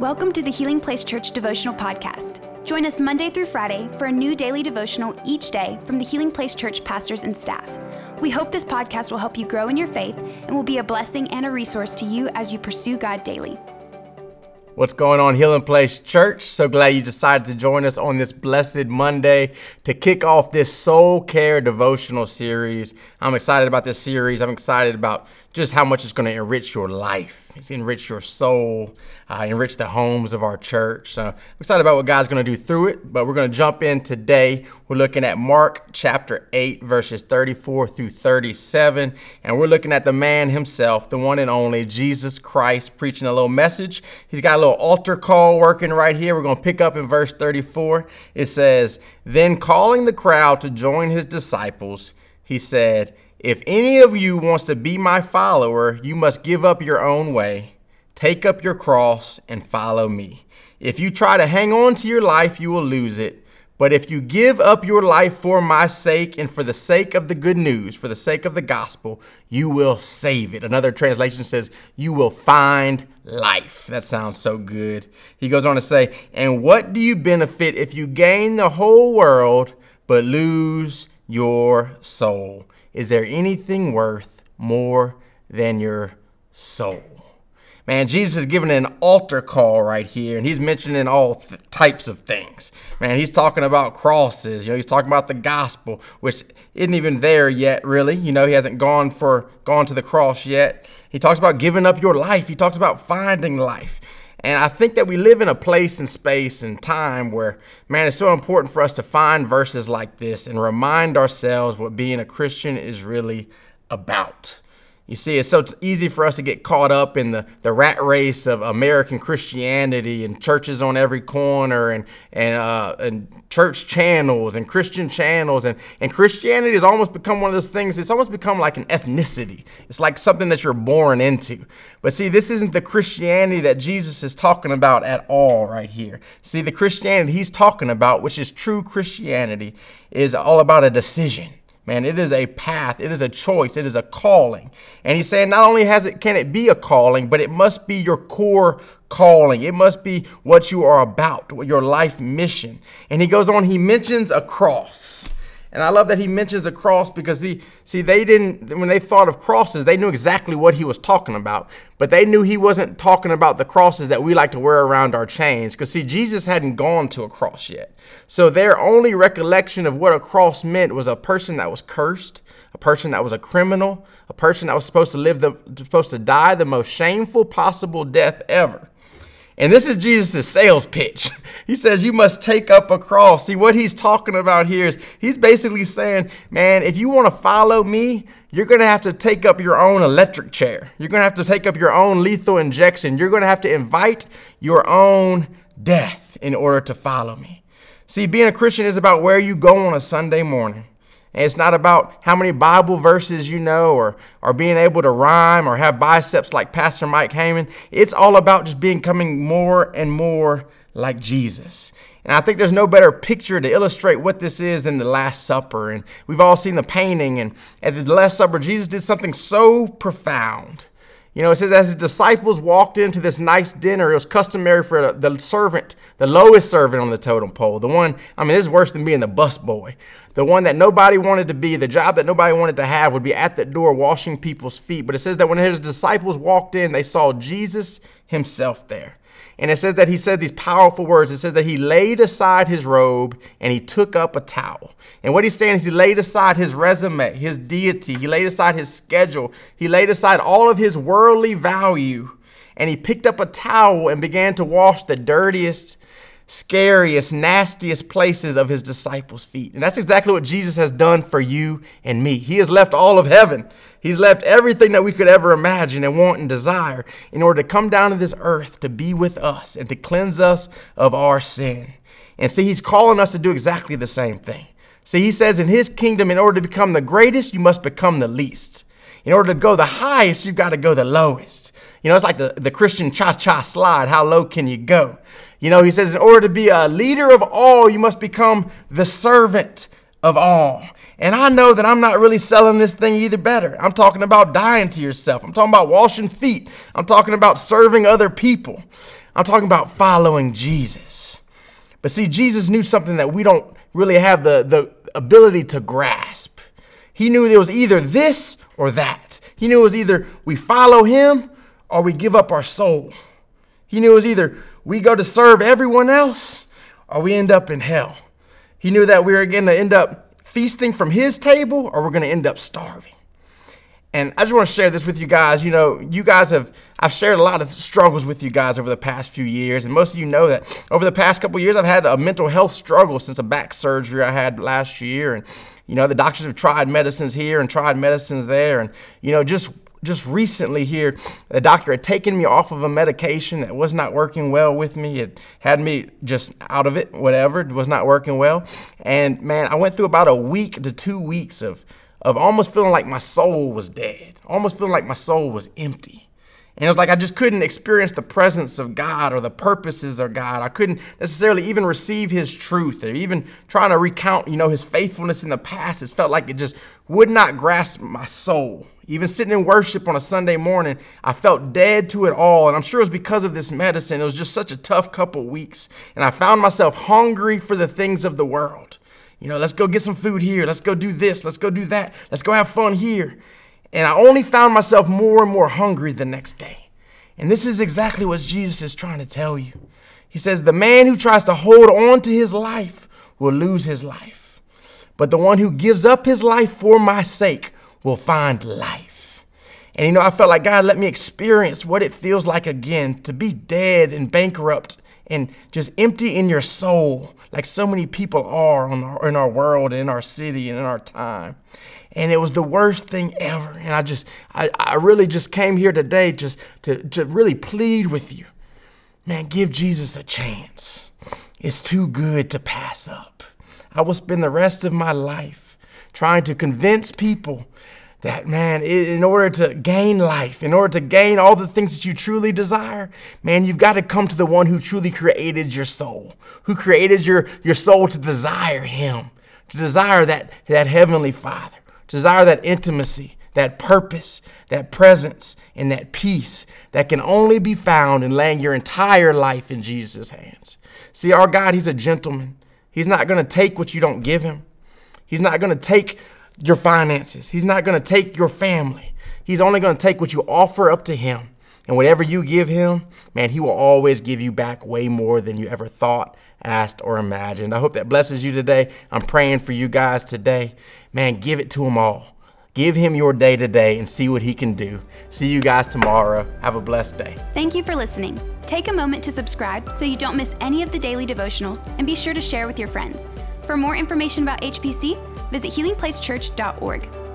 Welcome to the Healing Place Church Devotional Podcast. Join us Monday through Friday for a new daily devotional each day from the Healing Place Church pastors and staff. We hope this podcast will help you grow in your faith and will be a blessing and a resource to you as you pursue God daily. What's going on, Healing Place Church? So glad you decided to join us on this blessed Monday to kick off this soul care devotional series. I'm excited about this series. I'm excited about just how much it's going to enrich your life. It's enrich your soul, uh, enrich the homes of our church. So I'm excited about what God's going to do through it. But we're going to jump in today. We're looking at Mark chapter 8, verses 34 through 37. And we're looking at the man himself, the one and only Jesus Christ, preaching a little message. He's got a little altar call working right here. We're going to pick up in verse 34. It says, Then calling the crowd to join his disciples, he said, if any of you wants to be my follower, you must give up your own way, take up your cross, and follow me. If you try to hang on to your life, you will lose it. But if you give up your life for my sake and for the sake of the good news, for the sake of the gospel, you will save it. Another translation says, you will find life. That sounds so good. He goes on to say, And what do you benefit if you gain the whole world but lose your soul? Is there anything worth more than your soul? Man, Jesus is giving an altar call right here, and he's mentioning all th- types of things. Man, he's talking about crosses. You know, he's talking about the gospel, which isn't even there yet, really. You know, he hasn't gone for gone to the cross yet. He talks about giving up your life. He talks about finding life. And I think that we live in a place and space and time where, man, it's so important for us to find verses like this and remind ourselves what being a Christian is really about. You see, it's so easy for us to get caught up in the, the rat race of American Christianity and churches on every corner and, and, uh, and church channels and Christian channels. And, and Christianity has almost become one of those things, it's almost become like an ethnicity. It's like something that you're born into. But see, this isn't the Christianity that Jesus is talking about at all right here. See, the Christianity he's talking about, which is true Christianity, is all about a decision. Man, it is a path, it is a choice, it is a calling. And he's saying not only has it can it be a calling, but it must be your core calling. It must be what you are about, your life mission. And he goes on, he mentions a cross. And I love that he mentions a cross because he, see, they didn't, when they thought of crosses, they knew exactly what he was talking about. But they knew he wasn't talking about the crosses that we like to wear around our chains. Because, see, Jesus hadn't gone to a cross yet. So their only recollection of what a cross meant was a person that was cursed, a person that was a criminal, a person that was supposed to live the, supposed to die the most shameful possible death ever. And this is Jesus' sales pitch. He says, You must take up a cross. See, what he's talking about here is he's basically saying, Man, if you want to follow me, you're going to have to take up your own electric chair. You're going to have to take up your own lethal injection. You're going to have to invite your own death in order to follow me. See, being a Christian is about where you go on a Sunday morning. And it's not about how many Bible verses you know or, or being able to rhyme or have biceps like Pastor Mike Heyman. It's all about just becoming more and more like Jesus. And I think there's no better picture to illustrate what this is than the Last Supper. And we've all seen the painting. And at the Last Supper, Jesus did something so profound. You know, it says, as his disciples walked into this nice dinner, it was customary for the servant, the lowest servant on the totem pole, the one, I mean, this is worse than being the busboy, the one that nobody wanted to be, the job that nobody wanted to have would be at the door washing people's feet. But it says that when his disciples walked in, they saw Jesus himself there. And it says that he said these powerful words. It says that he laid aside his robe and he took up a towel. And what he's saying is he laid aside his resume, his deity, he laid aside his schedule, he laid aside all of his worldly value, and he picked up a towel and began to wash the dirtiest, scariest, nastiest places of his disciples' feet. And that's exactly what Jesus has done for you and me. He has left all of heaven. He's left everything that we could ever imagine and want and desire in order to come down to this earth to be with us and to cleanse us of our sin. And see, he's calling us to do exactly the same thing. See, he says in his kingdom, in order to become the greatest, you must become the least. In order to go the highest, you've got to go the lowest. You know, it's like the, the Christian cha cha slide. How low can you go? You know, he says, in order to be a leader of all, you must become the servant of all. And I know that I'm not really selling this thing either better. I'm talking about dying to yourself. I'm talking about washing feet. I'm talking about serving other people. I'm talking about following Jesus. But see, Jesus knew something that we don't really have the, the ability to grasp. He knew there was either this or that. He knew it was either we follow him or we give up our soul. He knew it was either we go to serve everyone else or we end up in hell. He knew that we were going to end up feasting from his table or we're going to end up starving. And I just want to share this with you guys. You know, you guys have, I've shared a lot of struggles with you guys over the past few years. And most of you know that over the past couple years, I've had a mental health struggle since a back surgery I had last year. And, you know, the doctors have tried medicines here and tried medicines there. And, you know, just just recently here, the doctor had taken me off of a medication that was not working well with me. It had me just out of it, whatever, it was not working well. And man, I went through about a week to two weeks of of almost feeling like my soul was dead, almost feeling like my soul was empty. And it was like I just couldn't experience the presence of God or the purposes of God. I couldn't necessarily even receive His truth or even trying to recount, you know, His faithfulness in the past. It felt like it just would not grasp my soul. Even sitting in worship on a Sunday morning, I felt dead to it all. And I'm sure it was because of this medicine. It was just such a tough couple weeks. And I found myself hungry for the things of the world. You know, let's go get some food here. Let's go do this. Let's go do that. Let's go have fun here. And I only found myself more and more hungry the next day. And this is exactly what Jesus is trying to tell you. He says, The man who tries to hold on to his life will lose his life. But the one who gives up his life for my sake will find life. And you know, I felt like God let me experience what it feels like again to be dead and bankrupt and just empty in your soul, like so many people are our, in our world, in our city, and in our time. And it was the worst thing ever. And I just, I, I really just came here today just to, to really plead with you. Man, give Jesus a chance. It's too good to pass up. I will spend the rest of my life trying to convince people that man in order to gain life in order to gain all the things that you truly desire man you've got to come to the one who truly created your soul who created your your soul to desire him to desire that that heavenly father desire that intimacy that purpose that presence and that peace that can only be found in laying your entire life in jesus' hands see our god he's a gentleman he's not going to take what you don't give him he's not going to take your finances. He's not going to take your family. He's only going to take what you offer up to Him. And whatever you give Him, man, He will always give you back way more than you ever thought, asked, or imagined. I hope that blesses you today. I'm praying for you guys today. Man, give it to Him all. Give him your day today and see what he can do. See you guys tomorrow. Have a blessed day. Thank you for listening. Take a moment to subscribe so you don't miss any of the daily devotionals and be sure to share with your friends. For more information about HPC, visit healingplacechurch.org.